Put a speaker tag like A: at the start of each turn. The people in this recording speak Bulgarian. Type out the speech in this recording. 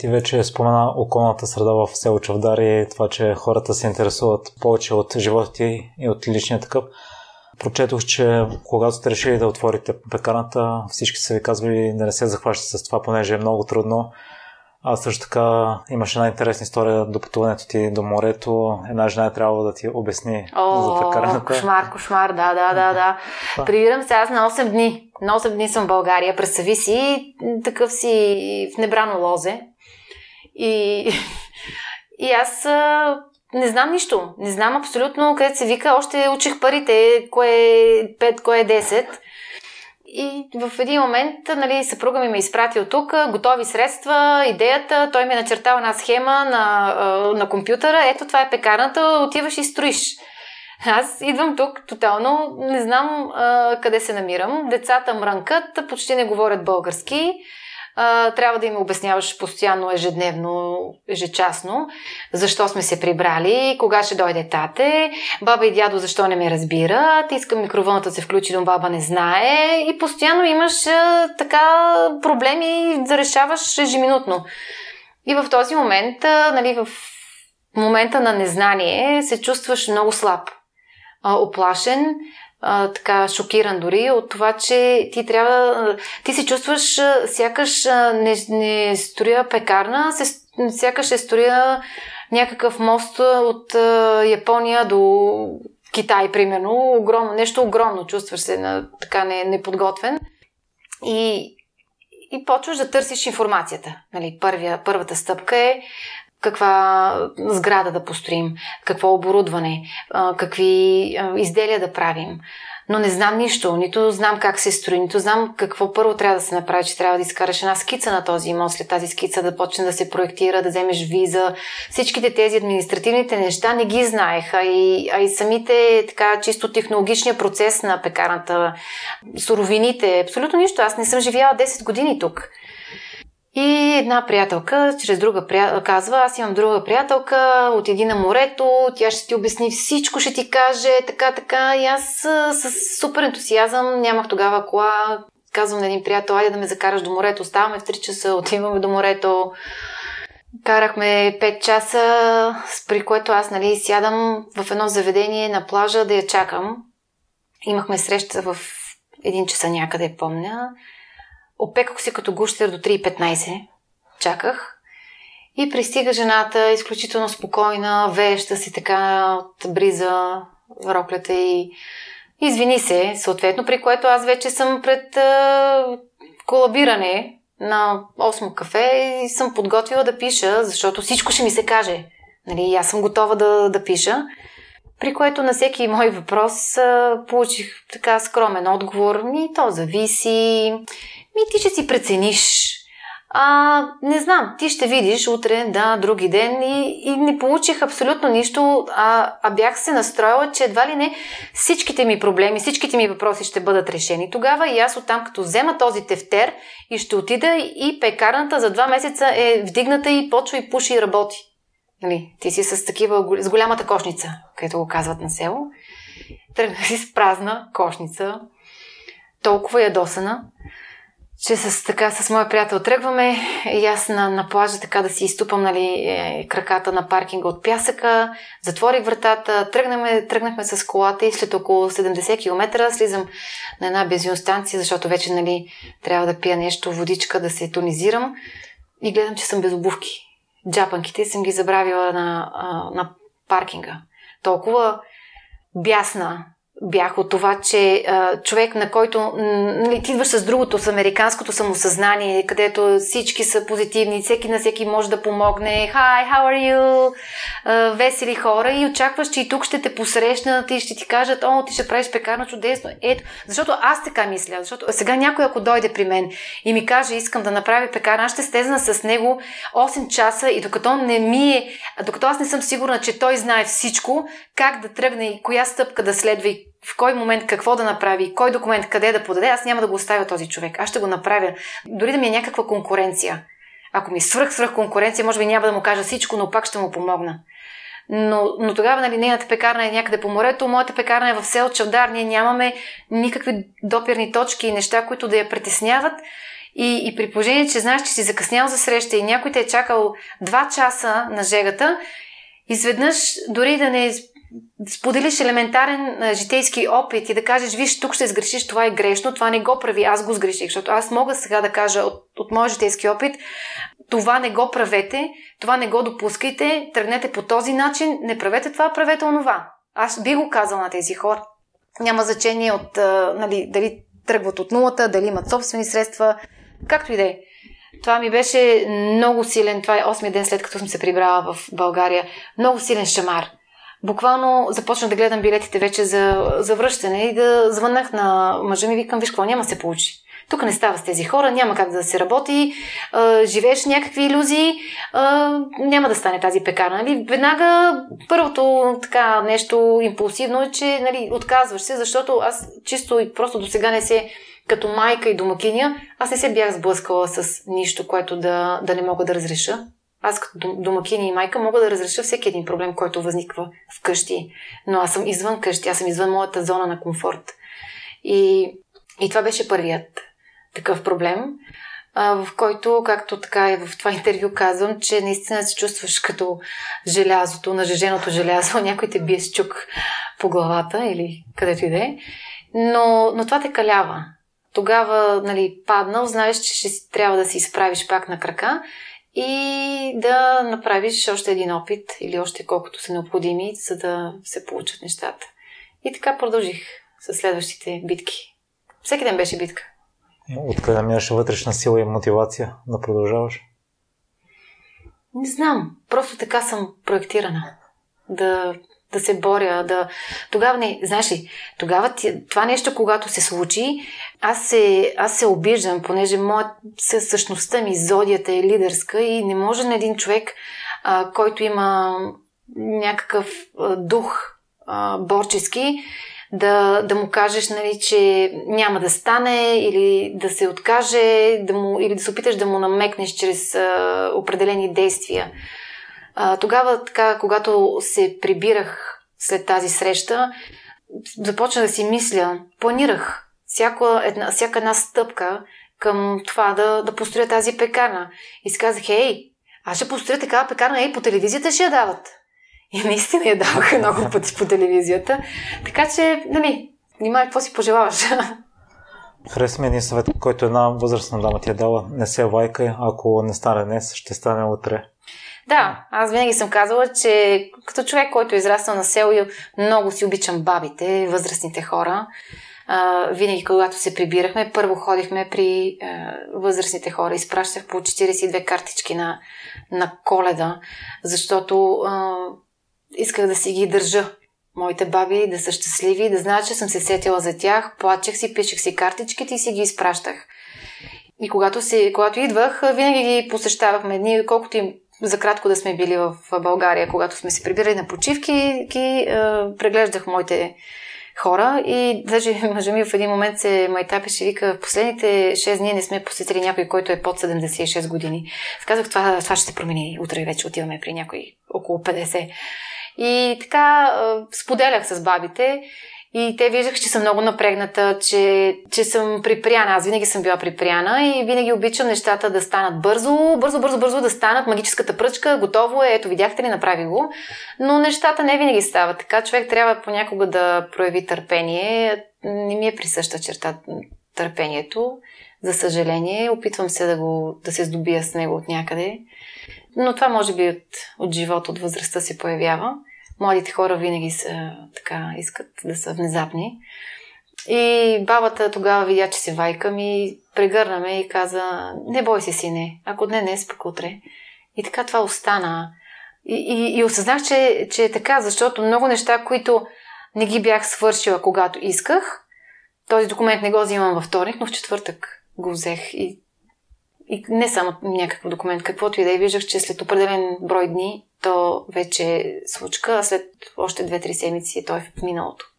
A: Ти вече спомена околната среда в село Чавдар и това, че хората се интересуват повече от живота ти и от личния такъв. Прочетох, че когато сте решили да отворите пекарната, всички са ви казвали да не се захващате с това, понеже е много трудно. А също така имаше една интересна история до пътуването ти до морето. Една жена е трябвало да ти обясни
B: О,
A: за пекарната.
B: Кошмар, кошмар, да, да, да, да. Прибирам се аз на 8 дни. На 8 дни съм в България. Представи си, такъв си в небрано лозе. И, и аз не знам нищо. Не знам абсолютно къде се вика. Още учих парите, кое е 5, кое е 10. И в един момент, нали, съпруга ми ме изпрати от тук, готови средства, идеята, той ми е начертал една схема на, на компютъра, ето това е пекарната, отиваш и строиш. Аз идвам тук тотално, не знам а, къде се намирам. Децата мрънкат, почти не говорят български а, трябва да им обясняваш постоянно, ежедневно, ежечасно, защо сме се прибрали, кога ще дойде тате, баба и дядо защо не ме разбират, искам микровълната да се включи, но баба не знае и постоянно имаш а, така проблеми да решаваш ежеминутно. И в този момент, а, нали, в момента на незнание се чувстваш много слаб, оплашен, а, така шокиран дори от това, че ти трябва. Ти се чувстваш сякаш не, не строя пекарна, се, сякаш е строя някакъв мост от а, Япония до Китай, примерно. Огромно, нещо огромно. Чувстваш се на, така не, неподготвен. И, и почваш да търсиш информацията. Нали, първия, първата стъпка е каква сграда да построим, какво оборудване, какви изделия да правим. Но не знам нищо, нито знам как се строи, нито знам какво първо трябва да се направи, че трябва да изкараш една скица на този имот, след тази скица да почне да се проектира, да вземеш виза. Всичките тези административните неща не ги знаеха и, а и самите така чисто технологичния процес на пекарната, суровините, абсолютно нищо. Аз не съм живяла 10 години тук. И една приятелка, чрез друга приятелка, казва, аз имам друга приятелка, отиди на морето, тя ще ти обясни всичко, ще ти каже, така, така. И аз с супер ентусиазъм, нямах тогава кола, казвам на един приятел, айде да ме закараш до морето, ставаме в 3 часа, отиваме до морето. Карахме 5 часа, при което аз нали, сядам в едно заведение на плажа да я чакам. Имахме среща в един часа някъде, помня. Опеках се като гущер до 3.15. Чаках. И пристига жената, изключително спокойна, веща си така от бриза, роклята и извини се, съответно, при което аз вече съм пред а, колабиране на 8 кафе и съм подготвила да пиша, защото всичко ще ми се каже. Нали, аз съм готова да, да пиша. При което на всеки мой въпрос а, получих така скромен отговор. Ми, то зависи. Ми ти ще си прецениш. А, не знам, ти ще видиш утре, да, други ден и, и не получих абсолютно нищо, а, а бях се настроила, че едва ли не всичките ми проблеми, всичките ми въпроси ще бъдат решени тогава и аз оттам като взема този тефтер и ще отида и пекарната за два месеца е вдигната и почва и пуши и работи. Нали, ти си с такива, с голямата кошница, където го казват на село. Тръгна си с празна кошница, толкова ядосана че с, така, с моя приятел тръгваме и аз на, на плажа така да си изтупам нали, е, краката на паркинга от пясъка, затворих вратата, тръгнахме, тръгнахме с колата и след около 70 км слизам на една бензиностанция, защото вече нали, трябва да пия нещо, водичка, да се тонизирам и гледам, че съм без обувки. Джапанките съм ги забравила на, на паркинга. Толкова бясна, бях от това, че а, човек, на който нали, ти идваш с другото, с американското самосъзнание, където всички са позитивни, всеки на всеки може да помогне. Hi, how are you? А, весели хора и очакваш, че и тук ще те посрещнат и ще ти кажат, о, ти ще правиш пекарно чудесно. Ето, защото аз така мисля, защото сега някой, ако дойде при мен и ми каже, искам да направя пекарна, аз ще стезна с него 8 часа и докато не ми е, докато аз не съм сигурна, че той знае всичко, как да тръгне и коя стъпка да следва и в кой момент какво да направи, кой документ къде да подаде, аз няма да го оставя този човек. Аз ще го направя. Дори да ми е някаква конкуренция. Ако ми е свръх, свръх конкуренция, може би няма да му кажа всичко, но пак ще му помогна. Но, но тогава, нали, нейната пекарна е някъде по морето, моята пекарна е в сел Чавдар, ние нямаме никакви допирни точки и неща, които да я притесняват. И, и при положение, че знаеш, че си закъснял за среща и някой те е чакал 2 часа на жегата, изведнъж дори да не споделиш елементарен житейски опит и да кажеш, виж, тук ще сгрешиш, това е грешно, това не го прави, аз го сгреших, защото аз мога сега да кажа от, от моя житейски опит, това не го правете, това не го допускайте, тръгнете по този начин, не правете това, правете онова. Аз би го казал на тези хора. Няма значение от, а, нали, дали тръгват от нулата, дали имат собствени средства, както и да е. Това ми беше много силен, това е 8 ден след като съм се прибрала в България, много силен шамар. Буквално започнах да гледам билетите вече за, за връщане и да звъннах на мъжа ми, викам, виж какво, няма се получи. Тук не става с тези хора, няма как да се работи, а, живееш някакви иллюзии, а, няма да стане тази пекарна. Нали? Веднага първото така нещо импулсивно е, че нали, отказваш се, защото аз чисто и просто до сега не се като майка и домакиня, аз не се бях сблъскала с нищо, което да, да не мога да разреша. Аз като домакиня и майка мога да разреша всеки един проблем, който възниква вкъщи. Но аз съм извън къщи, аз съм извън моята зона на комфорт. И, и това беше първият такъв проблем, в който, както така и в това интервю казвам, че наистина се чувстваш като желязото, нажеженото желязо, някой те бие с чук по главата или където и да е. Но, но това те калява. Тогава, нали, паднал, знаеш, че ще трябва да се изправиш пак на крака и да направиш още един опит или още колкото са необходими, за да се получат нещата. И така продължих с следващите битки. Всеки ден беше битка.
A: Откъде имаше вътрешна сила и мотивация да продължаваш?
B: Не знам. Просто така съм проектирана. Да, да се боря, да... Тогава не... Знаеш ли, тогава това нещо, когато се случи, аз се, аз се обиждам, понеже моят, същността ми, зодията е лидерска и не може на един човек, а, който има някакъв а, дух а, борчески, да, да му кажеш, нали, че няма да стане или да се откаже да му, или да се опиташ да му намекнеш чрез а, определени действия. А, тогава, така, когато се прибирах след тази среща, започна да си мисля, планирах всяка една, всяка една стъпка към това да, да построя тази пекарна. И си казах, ей, аз ще построя такава пекарна, ей, по телевизията ще я дават. И наистина я даваха много пъти по телевизията. Така че, нали, внимай, какво си пожелаваш.
A: Хареса ми един съвет, който една възрастна дама ти е дала. Не се лайкай, ако не стане днес, ще стане утре.
B: Да, аз винаги съм казала, че като човек, който е израснал на село, много си обичам бабите, възрастните хора. А, винаги, когато се прибирахме, първо ходихме при а, възрастните хора. Изпращах по 42 картички на, на коледа, защото а, исках да си ги държа. Моите баби да са щастливи, да знаят, че съм се сетила за тях, плачех си, пишех си картичките и си ги изпращах. И когато, си, когато идвах, винаги ги посещавахме. Ние, колкото им за кратко да сме били в България, когато сме се прибирали на почивки, ги е, преглеждах моите хора и даже мъжа ми в един момент се майтапеше и вика, в последните 6 дни не сме посетили някой, който е под 76 години. Казах, това, това ще се промени. Утре вече отиваме при някой около 50. И така споделях с бабите и те виждах, че съм много напрегната, че, че съм припряна. Аз винаги съм била припряна и винаги обичам нещата да станат бързо, бързо, бързо, бързо да станат. Магическата пръчка, готово е, ето видяхте ли, направи го. Но нещата не винаги стават. Така човек трябва понякога да прояви търпение. Не ми е присъща черта търпението. За съжаление, опитвам се да, го, да се здобия с него от някъде. Но това може би от, от живота, от възрастта се появява. Младите хора винаги са, така, искат да са внезапни. И бабата тогава видя, че се вайка ми, прегърна ме и каза, не бой се, сине, ако не, не, спък утре. И така това остана. И, и, и осъзнах, че, че е така, защото много неща, които не ги бях свършила, когато исках, този документ не го взимам във вторник, но в четвъртък го взех. И и не само някакъв документ, каквото и да е, виждах, че след определен брой дни то вече е случка, а след още 2-3 седмици той е в миналото.